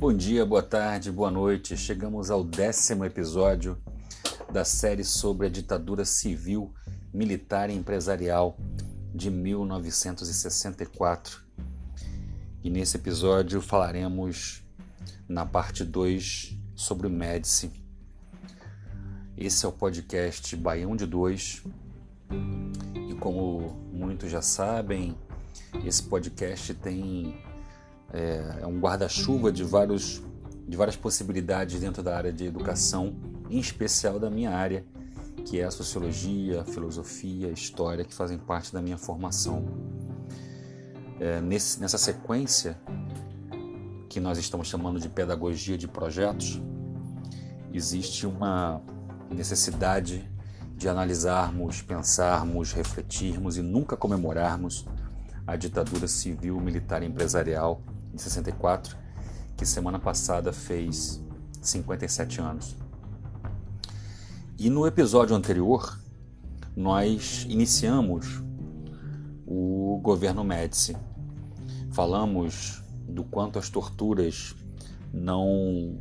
Bom dia, boa tarde, boa noite. Chegamos ao décimo episódio da série sobre a ditadura civil, militar e empresarial de 1964. E nesse episódio falaremos na parte 2 sobre o Médici. Esse é o podcast Baião de Dois. E como muitos já sabem, esse podcast tem é, é um guarda-chuva de, vários, de várias possibilidades dentro da área de educação, em especial da minha área, que é a sociologia, a filosofia, a história, que fazem parte da minha formação. É, nesse, nessa sequência, que nós estamos chamando de pedagogia de projetos, existe uma necessidade de analisarmos, pensarmos, refletirmos e nunca comemorarmos a ditadura civil, militar e empresarial de 64, que semana passada fez 57 anos. E no episódio anterior, nós iniciamos o governo Médici. Falamos do quanto as torturas não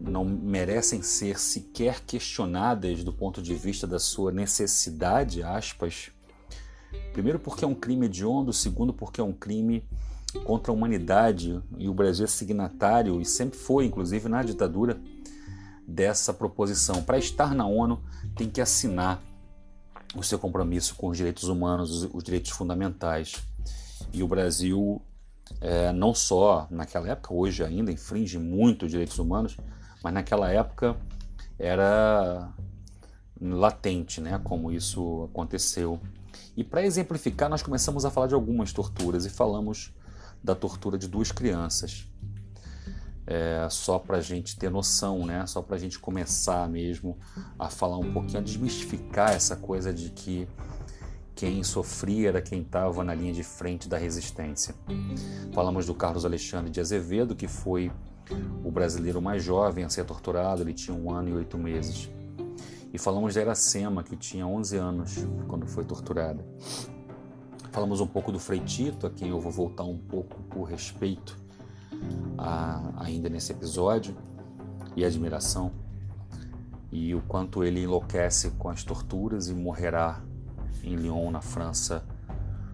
não merecem ser sequer questionadas do ponto de vista da sua necessidade, aspas. Primeiro porque é um crime hediondo, segundo porque é um crime contra a humanidade e o Brasil é signatário e sempre foi, inclusive na ditadura, dessa proposição. Para estar na ONU, tem que assinar o seu compromisso com os direitos humanos, os, direitos fundamentais. E o Brasil, é, não só naquela época, hoje ainda infringe muito os direitos humanos, mas naquela época era latente, né, como isso aconteceu. E para exemplificar, nós começamos a falar de algumas torturas e falamos da tortura de duas crianças. É, só para a gente ter noção, né? só para a gente começar mesmo a falar um pouquinho, a desmistificar essa coisa de que quem sofria era quem estava na linha de frente da resistência. Falamos do Carlos Alexandre de Azevedo, que foi o brasileiro mais jovem a ser torturado, ele tinha um ano e oito meses. E falamos da Iracema, que tinha 11 anos quando foi torturada. Falamos um pouco do Frei Tito, a quem eu vou voltar um pouco por respeito a, ainda nesse episódio e admiração, e o quanto ele enlouquece com as torturas e morrerá em Lyon, na França,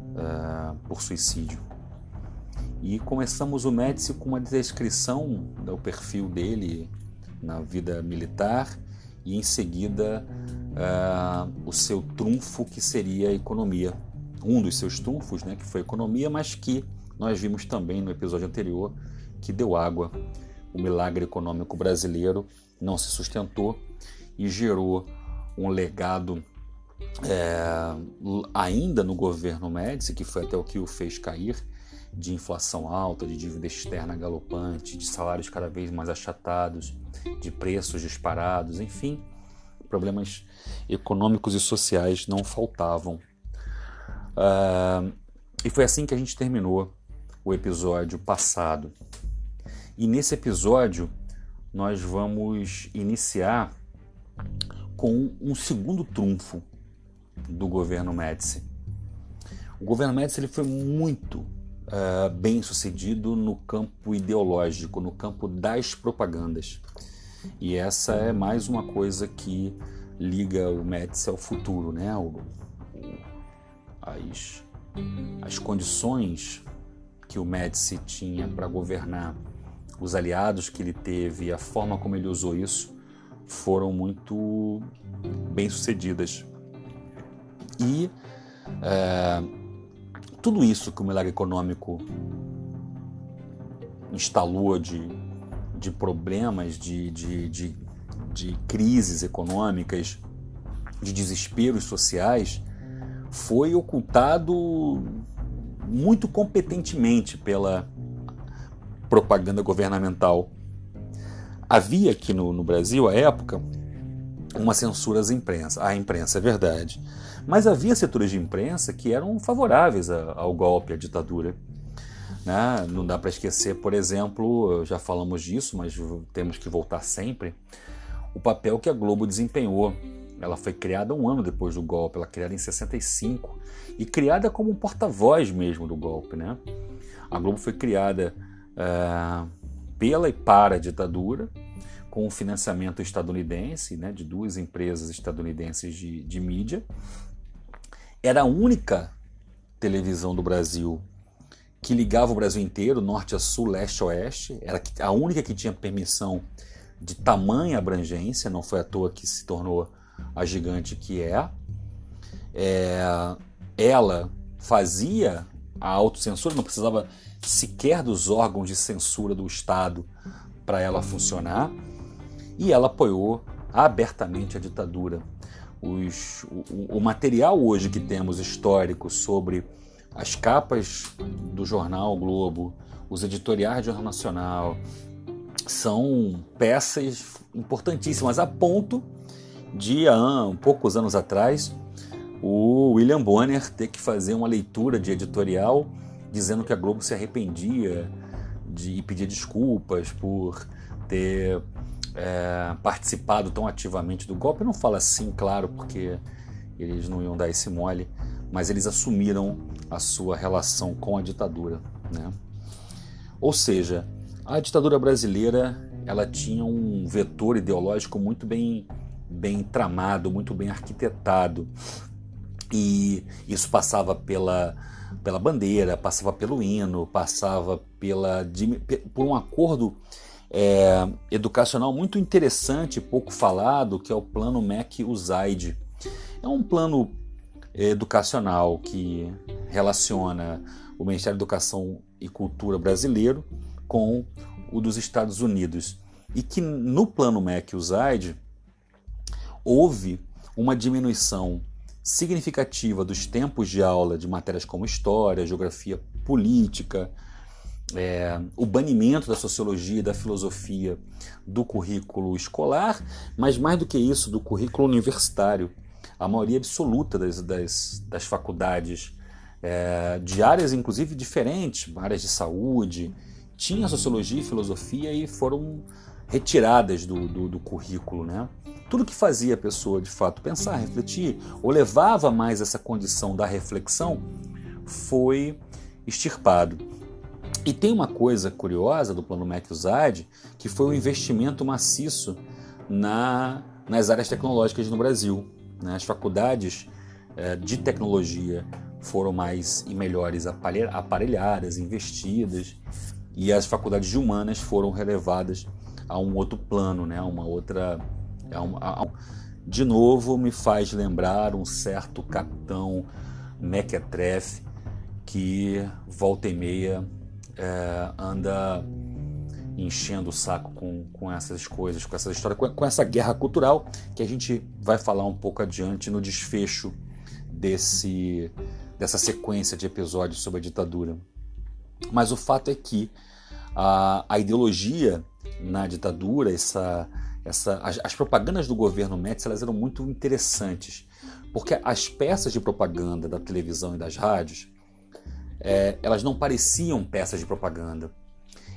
uh, por suicídio. E começamos o Médici com uma descrição do perfil dele na vida militar e em seguida uh, o seu trunfo que seria a economia um dos seus trunfos, né, que foi a economia, mas que nós vimos também no episódio anterior que deu água. O milagre econômico brasileiro não se sustentou e gerou um legado é, ainda no governo Médici, que foi até o que o fez cair, de inflação alta, de dívida externa galopante, de salários cada vez mais achatados, de preços disparados, enfim, problemas econômicos e sociais não faltavam E foi assim que a gente terminou o episódio passado. E nesse episódio nós vamos iniciar com um segundo trunfo do governo Médici. O governo Médici ele foi muito uh, bem sucedido no campo ideológico, no campo das propagandas. E essa é mais uma coisa que liga o Médici ao futuro, né? As, as condições que o Médici tinha para governar, os aliados que ele teve, a forma como ele usou isso, foram muito bem sucedidas. E é, tudo isso que o milagre econômico instalou de, de problemas, de, de, de, de crises econômicas, de desesperos sociais, foi ocultado muito competentemente pela propaganda governamental. Havia aqui no, no Brasil, à época, uma censura às imprensa, à imprensa, é verdade. Mas havia setores de imprensa que eram favoráveis ao golpe, à ditadura. Né? Não dá para esquecer, por exemplo, já falamos disso, mas temos que voltar sempre, o papel que a Globo desempenhou ela foi criada um ano depois do golpe, ela foi criada em 65 e criada como um porta-voz mesmo do golpe, né? A Globo foi criada uh, pela e para a ditadura, com o financiamento estadunidense, né, de duas empresas estadunidenses de, de mídia. Era a única televisão do Brasil que ligava o Brasil inteiro, norte a sul, leste a oeste. Era a única que tinha permissão de tamanha abrangência, não foi à toa que se tornou a gigante que é. é ela fazia a autocensura, não precisava sequer dos órgãos de censura do Estado para ela funcionar, e ela apoiou abertamente a ditadura. Os, o, o material hoje que temos histórico sobre as capas do jornal Globo, os editoriais do Jornal Nacional, são peças importantíssimas, a ponto de, há poucos anos atrás, o William Bonner ter que fazer uma leitura de editorial dizendo que a Globo se arrependia de pedir desculpas por ter é, participado tão ativamente do golpe. Não fala assim, claro, porque eles não iam dar esse mole, mas eles assumiram a sua relação com a ditadura. Né? Ou seja, a ditadura brasileira ela tinha um vetor ideológico muito bem, bem tramado, muito bem arquitetado. E isso passava pela, pela bandeira, passava pelo hino, passava pela, por um acordo é, educacional muito interessante, pouco falado, que é o plano MEC-USAID. É um plano educacional que relaciona o Ministério da Educação e Cultura brasileiro com o dos Estados Unidos. E que no plano MEC-USAID houve uma diminuição significativa dos tempos de aula de matérias como história, geografia política, é, o banimento da sociologia e da filosofia do currículo escolar, mas mais do que isso, do currículo universitário. A maioria absoluta das, das, das faculdades, é, de áreas inclusive diferentes, áreas de saúde, tinha sociologia e filosofia e foram retiradas do, do, do currículo. Né? tudo que fazia a pessoa de fato pensar, refletir, ou levava mais essa condição da reflexão, foi extirpado. E tem uma coisa curiosa do plano MEC-USAID, que foi o investimento maciço na, nas áreas tecnológicas no Brasil. Né? As faculdades eh, de tecnologia foram mais e melhores aparelhadas, investidas, e as faculdades de humanas foram relevadas a um outro plano, né? a uma outra um, um, de novo me faz lembrar um certo capitão Mequetrefe que volta e meia é, anda enchendo o saco com, com essas coisas, com essas histórias, com, com essa guerra cultural que a gente vai falar um pouco adiante no desfecho desse, dessa sequência de episódios sobre a ditadura. Mas o fato é que a, a ideologia na ditadura, essa essa, as, as, propagandas do governo Médici elas eram muito interessantes, porque as peças de propaganda da televisão e das rádios é, elas não pareciam peças de propaganda.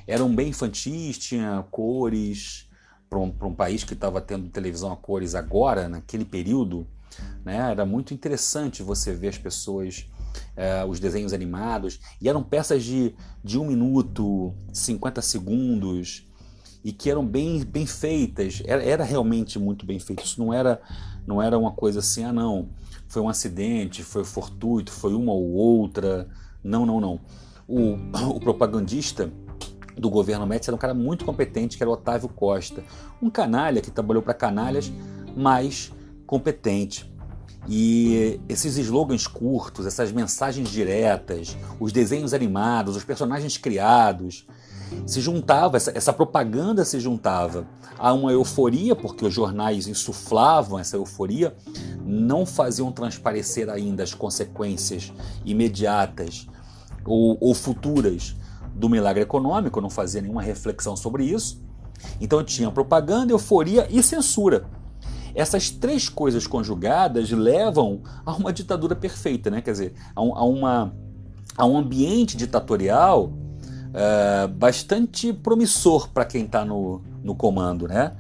Eram bem infantis, tinha cores, para um, um, país que estava tendo televisão a cores agora, naquele período, né, era muito interessante você ver as pessoas, é, os desenhos animados, e eram peças de, de um minuto, 50 segundos, e que eram bem, bem feitas. Era, era realmente muito bem feito. Isso não era, não era uma coisa assim, ah não, foi um acidente, foi fortuito, foi uma ou outra. Não, não, não. O, o propagandista do governo Médici era um cara muito competente, que era Otávio Costa. Um canalha que trabalhou para canalhas, mas competente. E esses slogans curtos, essas mensagens diretas, os desenhos animados, os personagens criados, se juntava, essa, essa propaganda se juntava a uma euforia, porque os jornais insuflavam essa euforia, não faziam transparecer ainda as consequências imediatas ou, ou futuras do milagre econômico, não fazia nenhuma reflexão sobre isso. Então tinha propaganda, euforia e censura. Essas três coisas conjugadas levam a uma ditadura perfeita, né? quer dizer, a, a, uma, a um ambiente ditatorial é, bastante promissor para quem está no, no comando, né?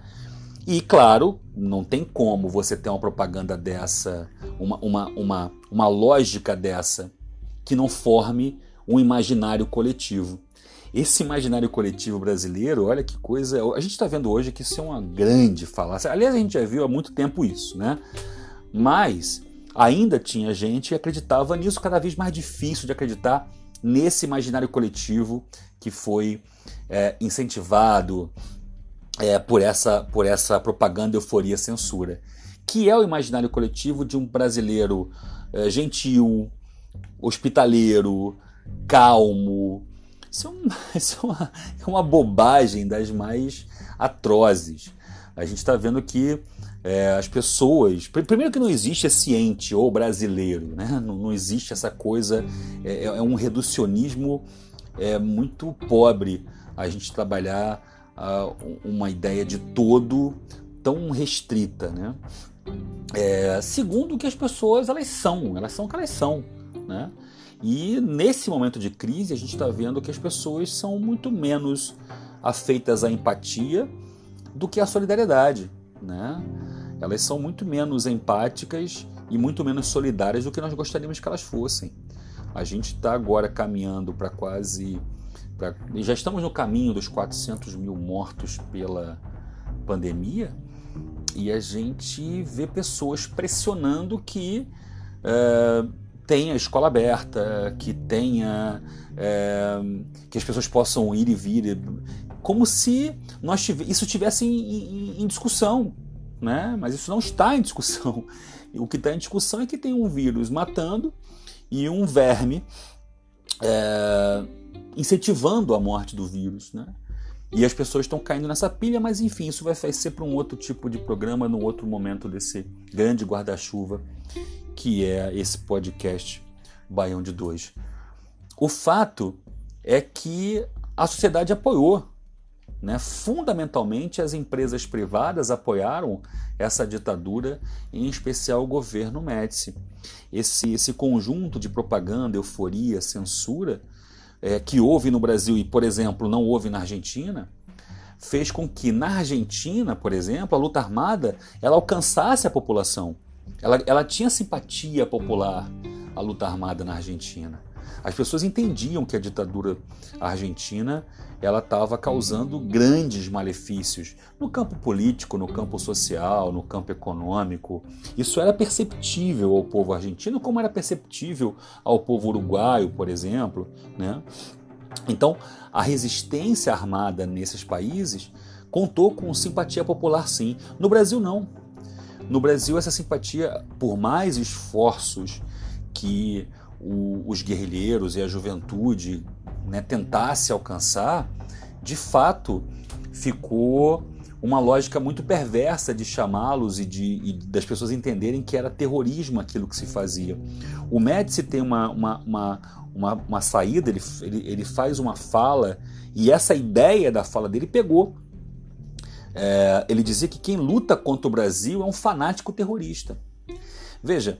E claro, não tem como você ter uma propaganda dessa, uma, uma, uma, uma lógica dessa, que não forme um imaginário coletivo. esse imaginário coletivo brasileiro, olha que coisa. A gente está vendo hoje que isso é uma grande falácia. Aliás, a gente já viu há muito tempo isso, né? Mas ainda tinha gente que acreditava nisso, cada vez mais difícil de acreditar nesse imaginário coletivo que foi é, incentivado é, por, essa, por essa propaganda, euforia, censura. Que é o imaginário coletivo de um brasileiro é, gentil, hospitaleiro, calmo. Isso é, isso é, uma, é uma bobagem das mais atrozes. A gente está vendo que é, as pessoas. Primeiro que não existe esse ente ou brasileiro, né? não, não existe essa coisa, é, é, é um reducionismo é, muito pobre a gente trabalhar uh, uma ideia de todo tão restrita. Né? É, segundo que as pessoas elas são, elas são o que elas são. Né? E nesse momento de crise a gente está vendo que as pessoas são muito menos afeitas à empatia do que à solidariedade. Né? Elas são muito menos empáticas e muito menos solidárias do que nós gostaríamos que elas fossem. A gente está agora caminhando para quase. Pra, já estamos no caminho dos 400 mil mortos pela pandemia e a gente vê pessoas pressionando que uh, tenha escola aberta, que tenha. Uh, que as pessoas possam ir e vir, como se nós isso tivesse em, em, em discussão né? mas isso não está em discussão. O que está em discussão é que tem um vírus matando e um verme é, incentivando a morte do vírus. Né? E as pessoas estão caindo nessa pilha, mas enfim, isso vai ser para um outro tipo de programa, num outro momento desse grande guarda-chuva que é esse podcast Baião de Dois. O fato é que a sociedade apoiou né? Fundamentalmente, as empresas privadas apoiaram essa ditadura, em especial o governo Médici. Esse, esse conjunto de propaganda, euforia, censura, é, que houve no Brasil e, por exemplo, não houve na Argentina, fez com que na Argentina, por exemplo, a luta armada ela alcançasse a população. Ela, ela tinha simpatia popular, a luta armada na Argentina. As pessoas entendiam que a ditadura argentina ela estava causando grandes malefícios no campo político, no campo social, no campo econômico. Isso era perceptível ao povo argentino, como era perceptível ao povo uruguaio, por exemplo. Né? Então, a resistência armada nesses países contou com simpatia popular, sim. No Brasil, não. No Brasil, essa simpatia, por mais esforços que o, os guerrilheiros e a juventude né, tentasse alcançar, de fato ficou uma lógica muito perversa de chamá-los e, e das pessoas entenderem que era terrorismo aquilo que se fazia. O Médici tem uma, uma, uma, uma, uma saída, ele, ele, ele, faz uma fala, e essa ideia da fala dele pegou. É, ele dizia que quem luta contra o Brasil é um fanático terrorista. Veja,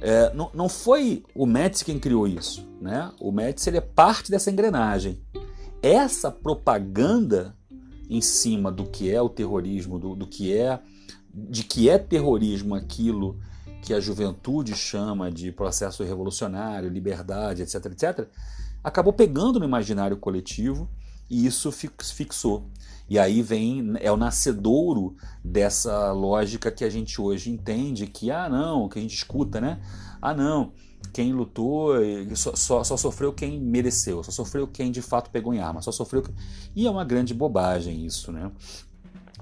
é, não, não foi o Médici quem criou isso. Né? O Médici ele é parte dessa engrenagem. Essa propaganda em cima do que é o terrorismo, do, do que é de que é terrorismo aquilo que a juventude chama de processo revolucionário, liberdade, etc, etc, acabou pegando no imaginário coletivo e isso fixou. E aí vem é o nascedouro dessa lógica que a gente hoje entende que ah não, que a gente escuta, né? Ah não, quem lutou só, só, só, sofreu quem mereceu, só sofreu quem de fato pegou em arma, só sofreu e é uma grande bobagem isso, né?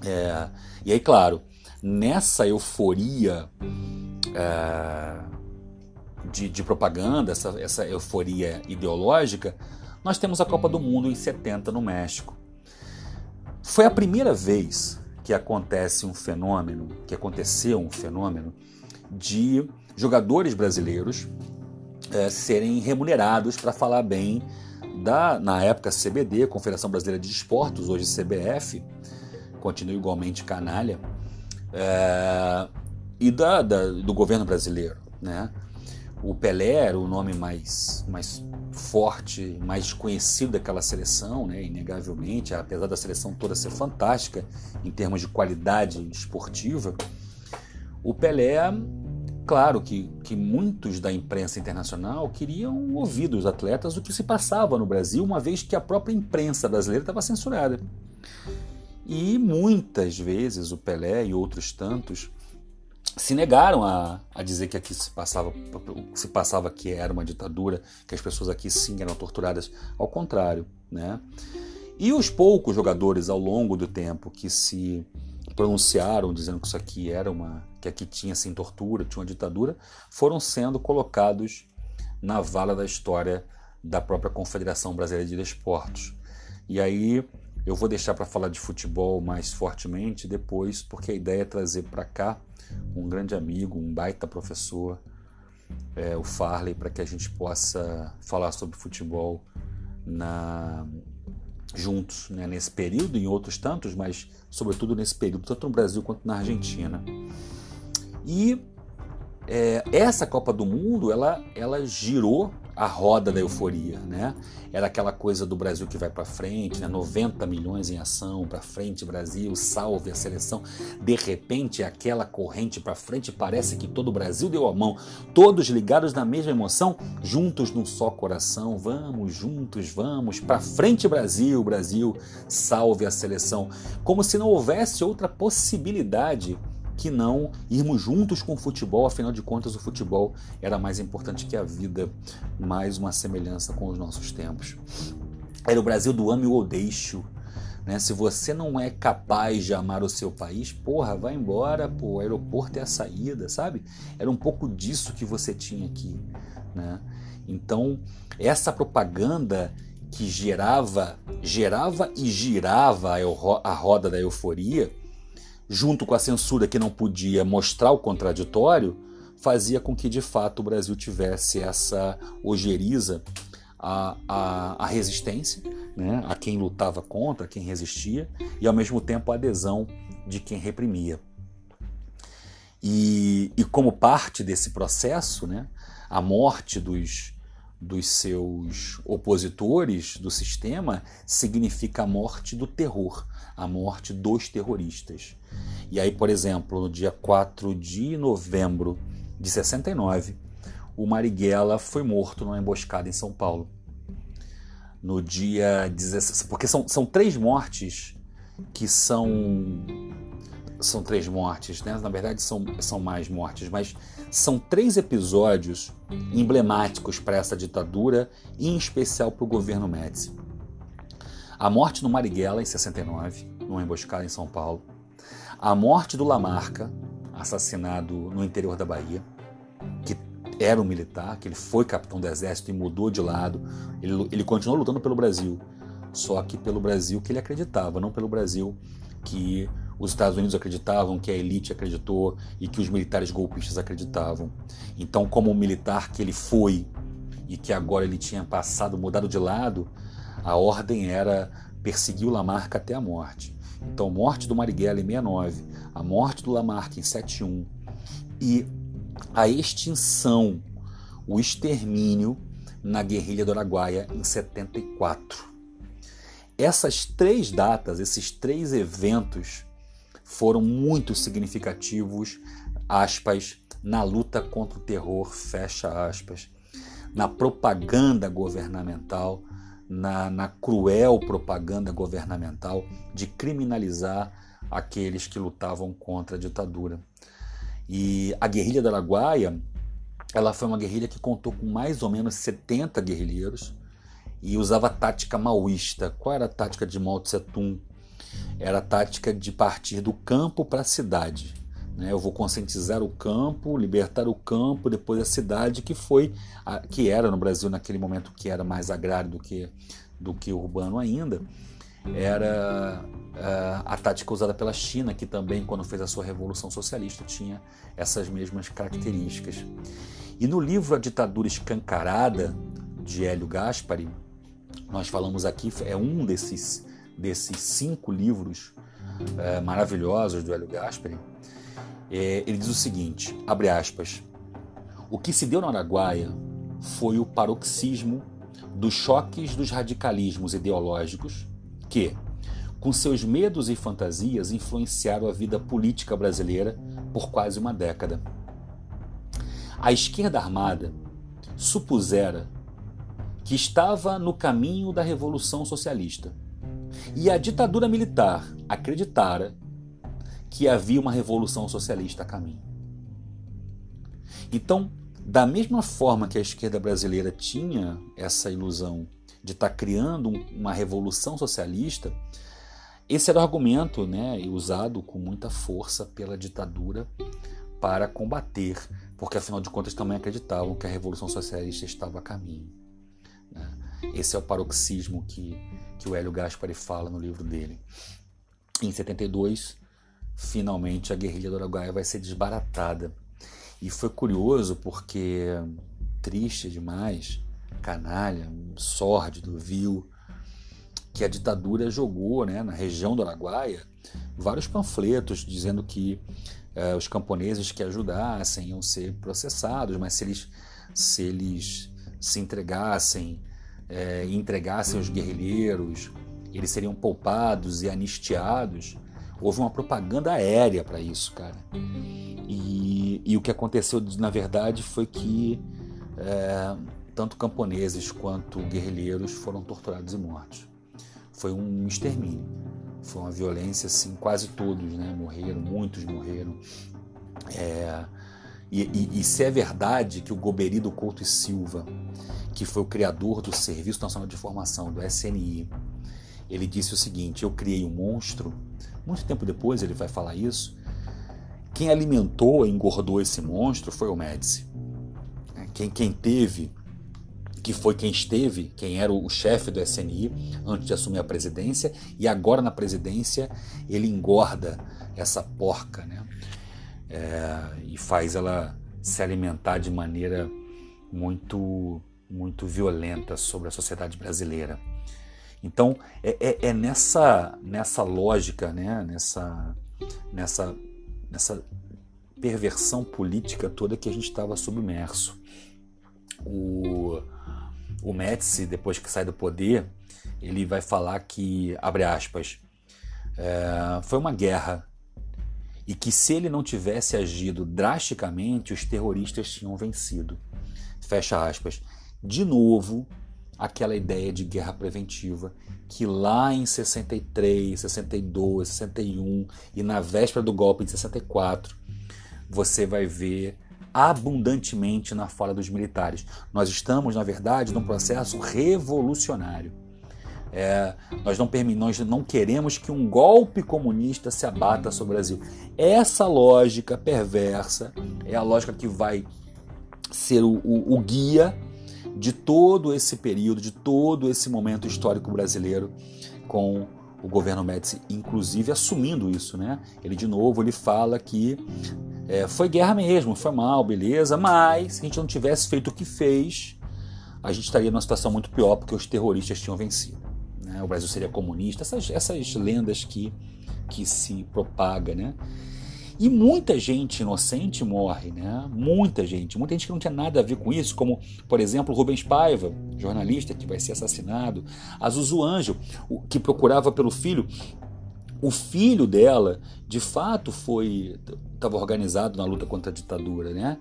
É, e aí claro, nessa euforia é, de, de, propaganda, essa, essa euforia ideológica, nós temos a Copa do Mundo em 70 no México. Foi a primeira vez que acontece um fenômeno, que aconteceu um fenômeno de jogadores brasileiros é, serem remunerados para falar bem da, na época, CBD, Confederação Brasileira de Esportes, hoje CBF, continua igualmente canalha, é, e da, da, do governo brasileiro. Né? O Pelé era o nome mais, mais forte, mais conhecido daquela seleção, né? inegavelmente, apesar da seleção toda ser fantástica em termos de qualidade esportiva, o Pelé Claro que, que muitos da imprensa internacional queriam ouvir dos atletas o que se passava no Brasil, uma vez que a própria imprensa brasileira estava censurada. E muitas vezes o Pelé e outros tantos se negaram a, a dizer que aqui se passava, se passava que era uma ditadura, que as pessoas aqui sim eram torturadas. Ao contrário, né? E os poucos jogadores ao longo do tempo que se pronunciaram dizendo que isso aqui era uma que aqui tinha sim tortura, tinha uma ditadura, foram sendo colocados na vala da história da própria Confederação Brasileira de Desportos. E aí eu vou deixar para falar de futebol mais fortemente depois, porque a ideia é trazer para cá um grande amigo, um baita professor, é, o Farley, para que a gente possa falar sobre futebol na juntos né, nesse período, em outros tantos, mas sobretudo nesse período, tanto no Brasil quanto na Argentina. E é, essa Copa do Mundo, ela, ela girou a roda da euforia, né? Era aquela coisa do Brasil que vai para frente, né? 90 milhões em ação para frente, Brasil, salve a seleção. De repente, aquela corrente para frente parece que todo o Brasil deu a mão, todos ligados na mesma emoção, juntos num só coração. Vamos juntos, vamos para frente, Brasil, Brasil, salve a seleção. Como se não houvesse outra possibilidade que não irmos juntos com o futebol, afinal de contas o futebol era mais importante que a vida, mais uma semelhança com os nossos tempos. Era o Brasil do ame ou deixo. Né? Se você não é capaz de amar o seu país, porra, vai embora, pô, o aeroporto é a saída, sabe? Era um pouco disso que você tinha aqui. Né? Então, essa propaganda que gerava, gerava e girava a roda da euforia, junto com a censura que não podia mostrar o contraditório, fazia com que de fato o Brasil tivesse essa ojeriza à, à, à resistência, né? a quem lutava contra, a quem resistia, e ao mesmo tempo a adesão de quem reprimia. E, e como parte desse processo, né? a morte dos, dos seus opositores do sistema significa a morte do terror, a morte dos terroristas. E aí, por exemplo, no dia 4 de novembro de 69, o Marighella foi morto numa emboscada em São Paulo. No dia 16. Porque são, são três mortes que são. São três mortes, né? Na verdade, são, são mais mortes, mas são três episódios emblemáticos para essa ditadura e, em especial, para o governo Médici. A morte do Marighella, em 69, numa emboscada em São Paulo a morte do Lamarca, assassinado no interior da Bahia, que era um militar, que ele foi capitão do exército e mudou de lado. Ele, ele continuou lutando pelo Brasil, só que pelo Brasil que ele acreditava, não pelo Brasil que os Estados Unidos acreditavam, que a elite acreditou e que os militares golpistas acreditavam. Então, como militar que ele foi e que agora ele tinha passado, mudado de lado, a ordem era perseguir o Lamarca até a morte. Então, morte do Marighella em 69, a morte do Lamarck em 71 e a extinção, o extermínio na guerrilha do Araguaia em 74. Essas três datas, esses três eventos foram muito significativos, aspas, na luta contra o terror, fecha aspas, na propaganda governamental na, na cruel propaganda governamental de criminalizar aqueles que lutavam contra a ditadura. E a guerrilha da Araguaia, ela foi uma guerrilha que contou com mais ou menos 70 guerrilheiros e usava tática maoísta. Qual era a tática de Mao Tse Tung? Era a tática de partir do campo para a cidade. Né? Eu vou conscientizar o campo, libertar o campo, depois a cidade, que foi, a, que era no Brasil naquele momento que era mais agrário do que, do que urbano ainda, era a, a tática usada pela China, que também, quando fez a sua revolução socialista, tinha essas mesmas características. E no livro A Ditadura Escancarada, de Hélio Gaspari, nós falamos aqui, é um desses, desses cinco livros é, maravilhosos do Hélio Gaspari, é, ele diz o seguinte, abre aspas, o que se deu no Araguaia foi o paroxismo dos choques dos radicalismos ideológicos que, com seus medos e fantasias, influenciaram a vida política brasileira por quase uma década. A esquerda armada supusera que estava no caminho da revolução socialista e a ditadura militar acreditara que havia uma revolução socialista a caminho. Então, da mesma forma que a esquerda brasileira tinha essa ilusão de estar tá criando uma revolução socialista, esse era o argumento né, usado com muita força pela ditadura para combater, porque afinal de contas também acreditavam que a revolução socialista estava a caminho. Né? Esse é o paroxismo que, que o Hélio Gaspari fala no livro dele. Em 72, finalmente a guerrilha do Araguaia vai ser desbaratada. E foi curioso porque, triste demais, canalha, sórdido, vil, que a ditadura jogou né, na região do Araguaia vários panfletos dizendo que eh, os camponeses que ajudassem iam ser processados, mas se eles se, eles se entregassem eh, e entregassem os guerrilheiros, eles seriam poupados e anistiados. Houve uma propaganda aérea para isso, cara. E, e, o que aconteceu, na verdade, foi que é, tanto camponeses quanto guerrilheiros foram torturados e mortos. Foi um extermínio. Foi uma violência, assim, quase todos né, morreram, muitos morreram. É, e, e, e, se é verdade que o Goberido Couto e Silva, que foi o criador do Serviço Nacional de Informação, do SNI, ele disse o seguinte: Eu criei um monstro. Muito tempo depois ele vai falar isso. Quem alimentou engordou esse monstro foi o Médici. Quem, quem teve que foi quem esteve, quem era o chefe do SNI antes de assumir a presidência, e agora na presidência ele engorda essa porca, né? É, e faz ela se alimentar de maneira muito, muito violenta sobre a sociedade brasileira. Então é, é, é nessa, nessa lógica, né? nessa, nessa, nessa perversão política toda que a gente estava submerso. O, o Médici, depois que sai do poder, ele vai falar que, abre aspas, é, foi uma guerra e que se ele não tivesse agido drasticamente, os terroristas tinham vencido. Fecha aspas. De novo, aquela ideia de guerra preventiva que lá em 63, 62, 61 e na véspera do golpe de 64 você vai ver abundantemente na fala dos militares. Nós estamos, na verdade, num processo revolucionário. É, nós, não, nós não queremos que um golpe comunista se abata sobre o Brasil. Essa lógica perversa é a lógica que vai ser o, o, o guia de todo esse período, de todo esse momento histórico brasileiro com o governo Médici, inclusive assumindo isso, né? Ele de novo ele fala que é, foi guerra mesmo, foi mal, beleza, mas se a gente não tivesse feito o que fez, a gente estaria numa situação muito pior porque os terroristas tinham vencido. Né? O Brasil seria comunista, essas, essas lendas que, que se propaga, né? E muita gente inocente morre, né? Muita gente, muita gente que não tinha nada a ver com isso, como, por exemplo, Rubens Paiva, jornalista que vai ser assassinado, a Anjo, que procurava pelo filho, o filho dela, de fato, foi estava organizado na luta contra a ditadura, né?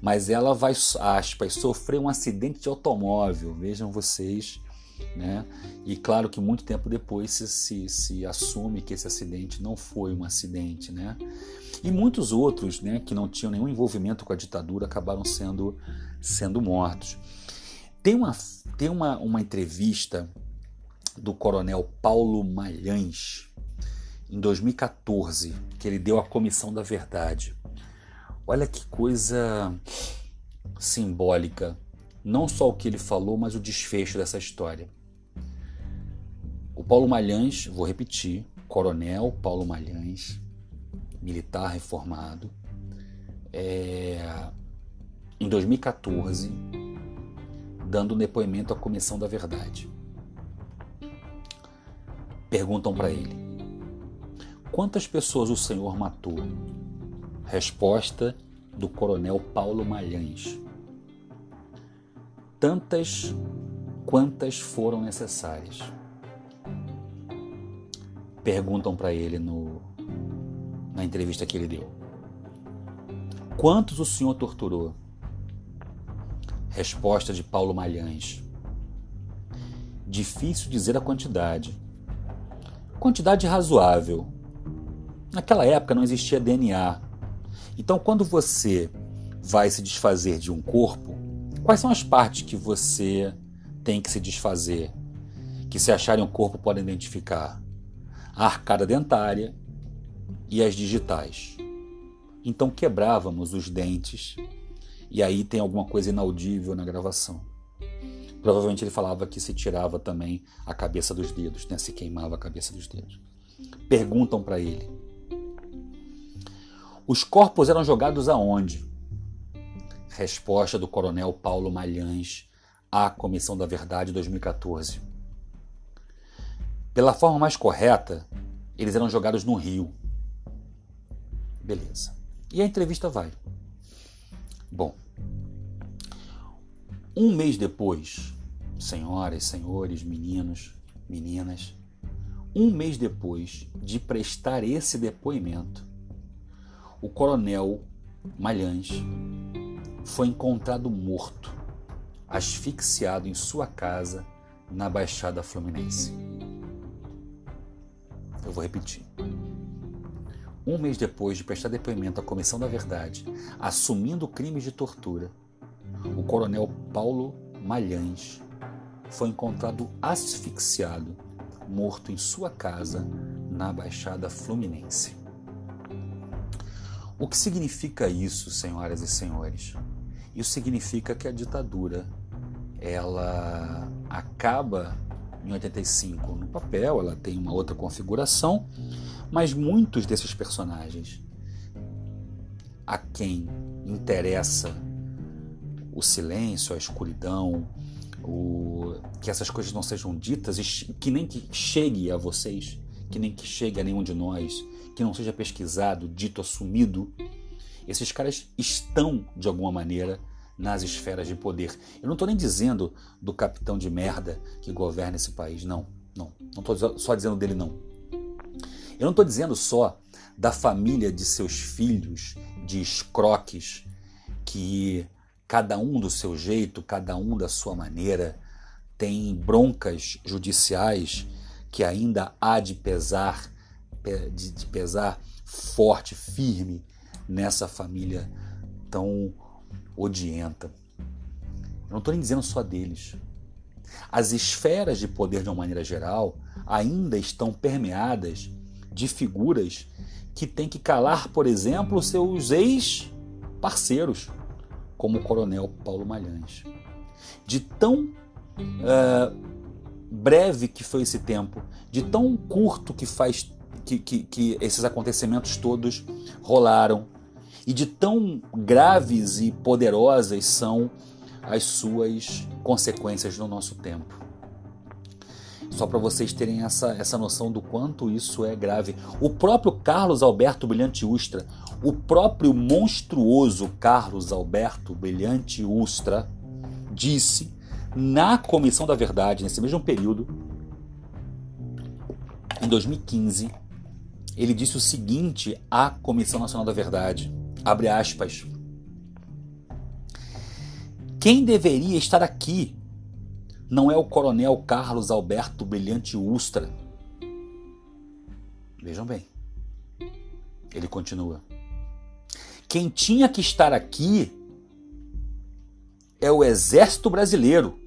Mas ela vai, aspas, sofrer um acidente de automóvel, vejam vocês, né? E claro que muito tempo depois se, se, se assume que esse acidente não foi um acidente, né? E muitos outros, né, que não tinham nenhum envolvimento com a ditadura, acabaram sendo, sendo mortos. Tem uma, tem uma, uma entrevista do coronel Paulo Malhães, em 2014, que ele deu a Comissão da Verdade. Olha que coisa simbólica. Não só o que ele falou, mas o desfecho dessa história. O Paulo Malhães, vou repetir, Coronel Paulo Malhães, militar reformado, é, em 2014, dando depoimento à Comissão da Verdade. Perguntam para ele: Quantas pessoas o Senhor matou? Resposta do coronel Paulo Malhães. Tantas quantas foram necessárias. Perguntam para ele no, na entrevista que ele deu. Quantos o senhor torturou? Resposta de Paulo Malhães. Difícil dizer a quantidade. Quantidade razoável. Naquela época não existia DNA. Então, quando você vai se desfazer de um corpo, quais são as partes que você tem que se desfazer? Que se acharem o corpo podem identificar? A arcada dentária e as digitais. Então quebrávamos os dentes e aí tem alguma coisa inaudível na gravação. Provavelmente ele falava que se tirava também a cabeça dos dedos, né? se queimava a cabeça dos dedos. Perguntam para ele: Os corpos eram jogados aonde? Resposta do coronel Paulo Malhães à Comissão da Verdade 2014. Pela forma mais correta, eles eram jogados no rio. Beleza. E a entrevista vai. Bom, um mês depois, senhoras, senhores, meninos, meninas, um mês depois de prestar esse depoimento, o coronel Malhães foi encontrado morto, asfixiado em sua casa na Baixada Fluminense. Eu vou repetir. Um mês depois de prestar depoimento à Comissão da Verdade, assumindo crimes de tortura, o coronel Paulo Malhães foi encontrado asfixiado, morto em sua casa na Baixada Fluminense. O que significa isso, senhoras e senhores? Isso significa que a ditadura ela acaba em 85 no papel, ela tem uma outra configuração, mas muitos desses personagens a quem interessa o silêncio, a escuridão, o, que essas coisas não sejam ditas, que nem que chegue a vocês, que nem que chegue a nenhum de nós, que não seja pesquisado, dito, assumido. Esses caras estão, de alguma maneira, nas esferas de poder. Eu não estou nem dizendo do capitão de merda que governa esse país, não. Não, não estou só dizendo dele, não. Eu não estou dizendo só da família de seus filhos, de escroques, que cada um do seu jeito, cada um da sua maneira, tem broncas judiciais que ainda há de pesar, de, de pesar forte, firme nessa família tão odienta. Eu não estou nem dizendo só deles. As esferas de poder, de uma maneira geral, ainda estão permeadas de figuras que têm que calar, por exemplo, seus ex-parceiros como o coronel Paulo Malhães. De tão uh, breve que foi esse tempo, de tão curto que faz que, que, que esses acontecimentos todos rolaram, e de tão graves e poderosas são as suas consequências no nosso tempo. Só para vocês terem essa, essa noção do quanto isso é grave. O próprio Carlos Alberto Brilhante Ustra, o próprio monstruoso Carlos Alberto Brilhante Ustra disse na Comissão da Verdade, nesse mesmo período, em 2015, ele disse o seguinte à Comissão Nacional da Verdade, abre aspas, quem deveria estar aqui não é o coronel Carlos Alberto Brilhante Ustra. Vejam bem. Ele continua. Quem tinha que estar aqui é o Exército Brasileiro,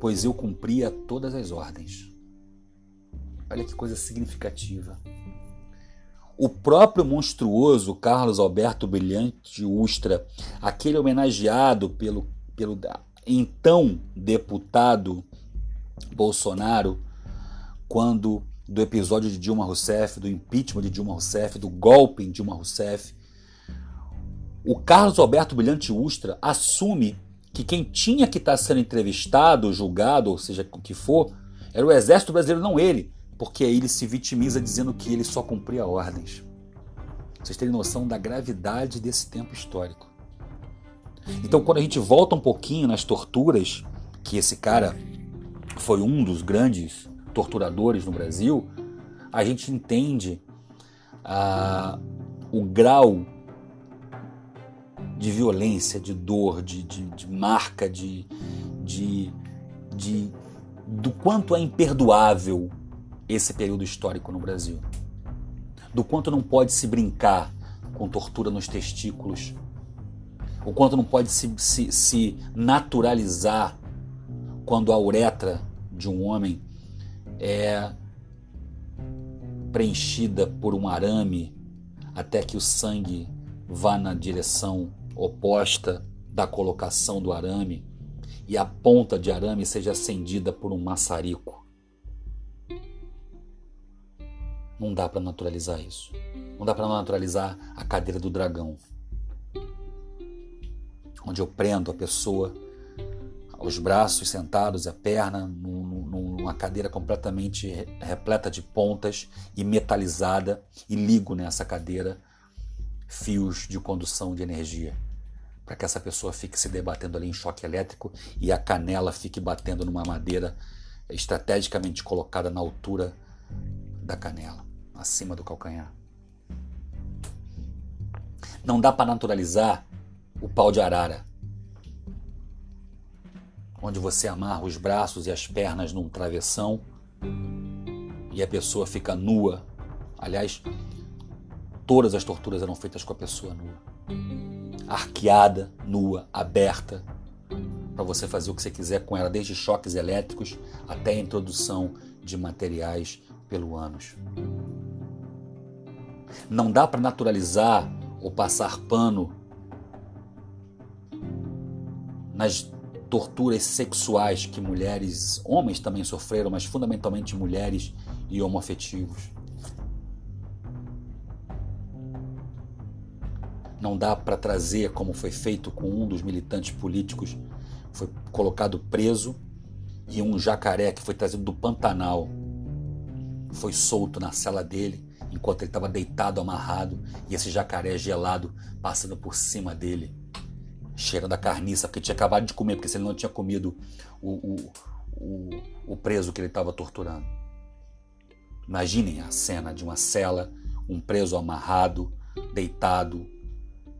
pois eu cumpria todas as ordens. Olha que coisa significativa. O próprio monstruoso Carlos Alberto Brilhante Ustra, aquele homenageado pelo, pelo então deputado Bolsonaro, quando do episódio de Dilma Rousseff, do impeachment de Dilma Rousseff, do golpe em Dilma Rousseff, o Carlos Alberto Brilhante Ustra assume que quem tinha que estar sendo entrevistado, julgado, ou seja, o que for, era o exército brasileiro, não ele, porque aí ele se vitimiza dizendo que ele só cumpria ordens. Vocês terem noção da gravidade desse tempo histórico. Então, quando a gente volta um pouquinho nas torturas, que esse cara foi um dos grandes torturadores no Brasil, a gente entende ah, o grau de violência, de dor, de, de, de marca, de, de, de do quanto é imperdoável esse período histórico no Brasil. Do quanto não pode se brincar com tortura nos testículos, o quanto não pode se, se, se naturalizar quando a uretra de um homem é preenchida por um arame até que o sangue vá na direção oposta da colocação do arame e a ponta de arame seja acendida por um maçarico. Não dá para naturalizar isso. Não dá para naturalizar a cadeira do dragão, onde eu prendo a pessoa os braços sentados, a perna numa cadeira completamente repleta de pontas e metalizada e ligo nessa cadeira fios de condução de energia para que essa pessoa fique se debatendo ali em choque elétrico e a canela fique batendo numa madeira estrategicamente colocada na altura da canela, acima do calcanhar. Não dá para naturalizar o pau de arara, onde você amarra os braços e as pernas num travessão e a pessoa fica nua. Aliás, todas as torturas eram feitas com a pessoa nua arqueada, nua, aberta, para você fazer o que você quiser com ela, desde choques elétricos até a introdução de materiais pelo ânus. Não dá para naturalizar ou passar pano nas torturas sexuais que mulheres, homens também sofreram, mas fundamentalmente mulheres e homoafetivos. Não dá para trazer, como foi feito com um dos militantes políticos, foi colocado preso e um jacaré que foi trazido do Pantanal foi solto na cela dele enquanto ele estava deitado, amarrado, e esse jacaré gelado passando por cima dele, cheirando a carniça, porque tinha acabado de comer, porque se ele não tinha comido o, o, o, o preso que ele estava torturando. Imaginem a cena de uma cela, um preso amarrado, deitado,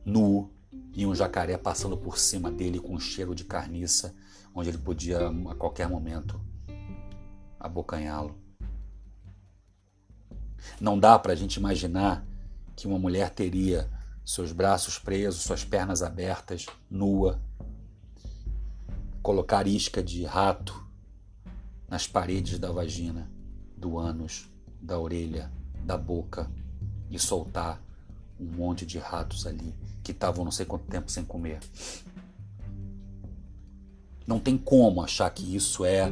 nu e um jacaré passando por cima dele com um cheiro de carniça, onde ele podia a qualquer momento abocanhá-lo. Não dá para a gente imaginar que uma mulher teria seus braços presos, suas pernas abertas, nua, colocar isca de rato nas paredes da vagina, do ânus, da orelha, da boca e soltar um monte de ratos ali que estavam não sei quanto tempo sem comer. Não tem como achar que isso é,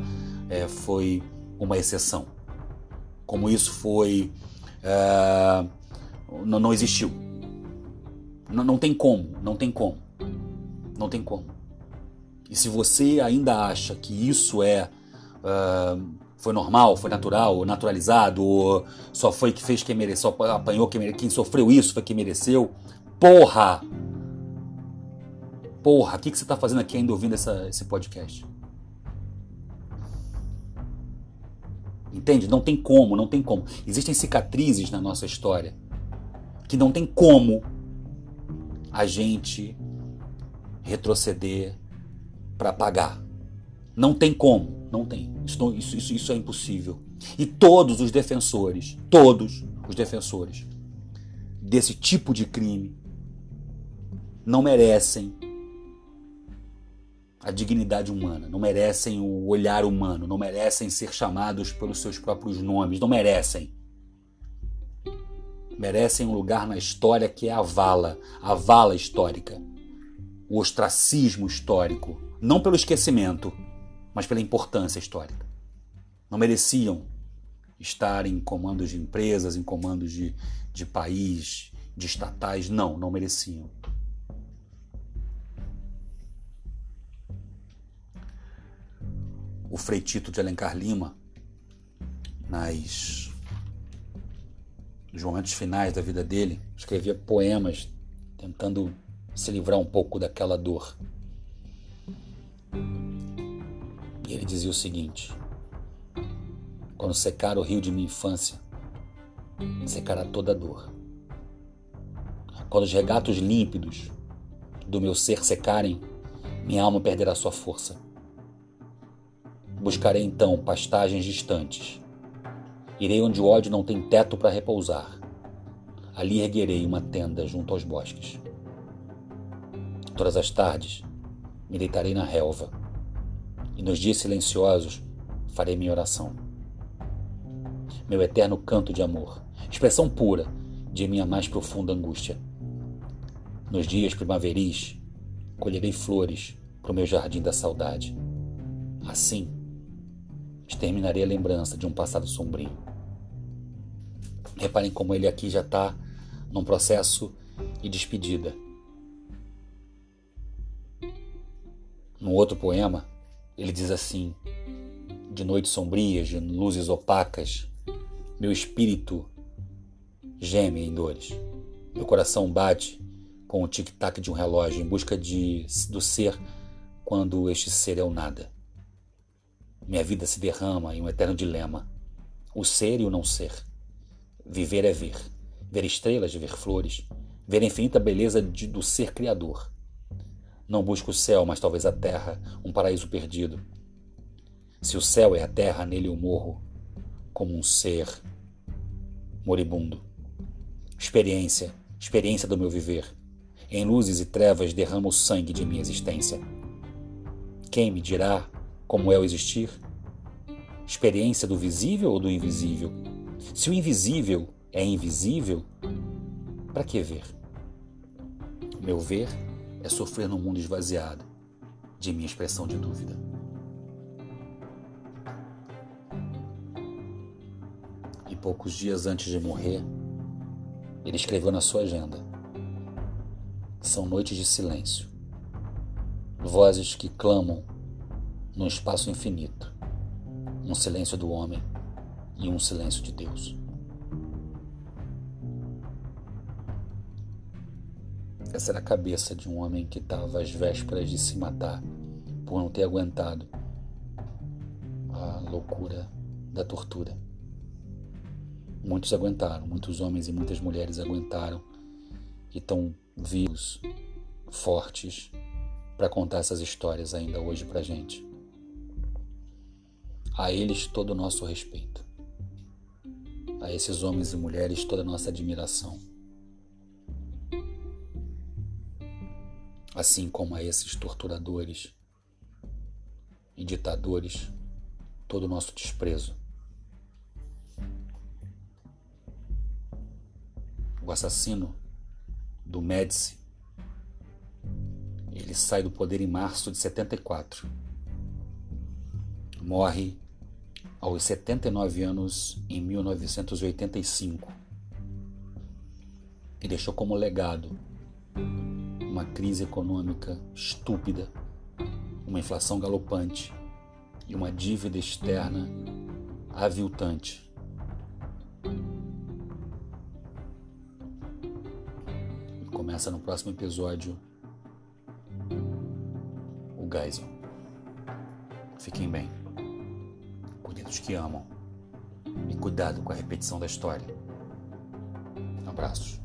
é foi uma exceção. Como isso foi. É, não, não existiu. Não, não tem como, não tem como. Não tem como. E se você ainda acha que isso é. Uh, foi normal, foi natural, naturalizado, ou só foi que fez quem mereceu, só apanhou quem mereceu, quem sofreu isso foi quem mereceu. Porra! Porra, o que, que você está fazendo aqui ainda ouvindo essa, esse podcast? Entende? Não tem como, não tem como. Existem cicatrizes na nossa história que não tem como a gente retroceder para apagar. Não tem como, não tem. Isso, isso, isso é impossível. E todos os defensores, todos os defensores desse tipo de crime não merecem a dignidade humana, não merecem o olhar humano, não merecem ser chamados pelos seus próprios nomes, não merecem. Merecem um lugar na história que é a vala, a vala histórica, o ostracismo histórico, não pelo esquecimento, mas pela importância histórica. Não mereciam estar em comandos de empresas, em comandos de, de país, de estatais. Não, não mereciam. O Frei Tito de Alencar Lima, nas, nos momentos finais da vida dele, escrevia poemas tentando se livrar um pouco daquela dor. E ele dizia o seguinte: Quando secar o rio de minha infância, secará toda a dor. Quando os regatos límpidos do meu ser secarem, minha alma perderá sua força. Buscarei então pastagens distantes. Irei onde o ódio não tem teto para repousar. Ali erguerei uma tenda junto aos bosques. Todas as tardes me deitarei na relva e nos dias silenciosos farei minha oração. Meu eterno canto de amor, expressão pura de minha mais profunda angústia. Nos dias primaveris, colherei flores para o meu jardim da saudade. Assim, exterminarei a lembrança de um passado sombrio. Reparem como ele aqui já está num processo de despedida. No outro poema, ele diz assim: De noites sombrias, de luzes opacas, meu espírito geme em dores. Meu coração bate com o tic-tac de um relógio em busca de, do ser quando este ser é o nada. Minha vida se derrama em um eterno dilema: o ser e o não ser. Viver é ver, ver estrelas, ver flores, ver a infinita beleza de, do ser criador. Não busco o céu, mas talvez a terra, um paraíso perdido. Se o céu é a terra, nele eu morro, como um ser moribundo. Experiência, experiência do meu viver. Em luzes e trevas derrama o sangue de minha existência. Quem me dirá como é o existir? Experiência do visível ou do invisível? Se o invisível é invisível, para que ver? Meu ver é sofrer num mundo esvaziado de minha expressão de dúvida. E poucos dias antes de morrer, ele escreveu na sua agenda: São noites de silêncio, vozes que clamam num espaço infinito, um silêncio do homem e um silêncio de Deus. Essa era a cabeça de um homem que estava às vésperas de se matar por não ter aguentado a loucura da tortura. Muitos aguentaram, muitos homens e muitas mulheres aguentaram e estão vivos, fortes, para contar essas histórias ainda hoje para gente. A eles todo o nosso respeito. A esses homens e mulheres toda a nossa admiração. assim como a esses torturadores e ditadores, todo o nosso desprezo. O assassino do Médici, ele sai do poder em março de 74. Morre aos 79 anos em 1985 e deixou como legado uma crise econômica estúpida, uma inflação galopante e uma dívida externa aviltante. Começa no próximo episódio o Geisel. Fiquem bem. Dos que amam. E cuidado com a repetição da história. Abraços.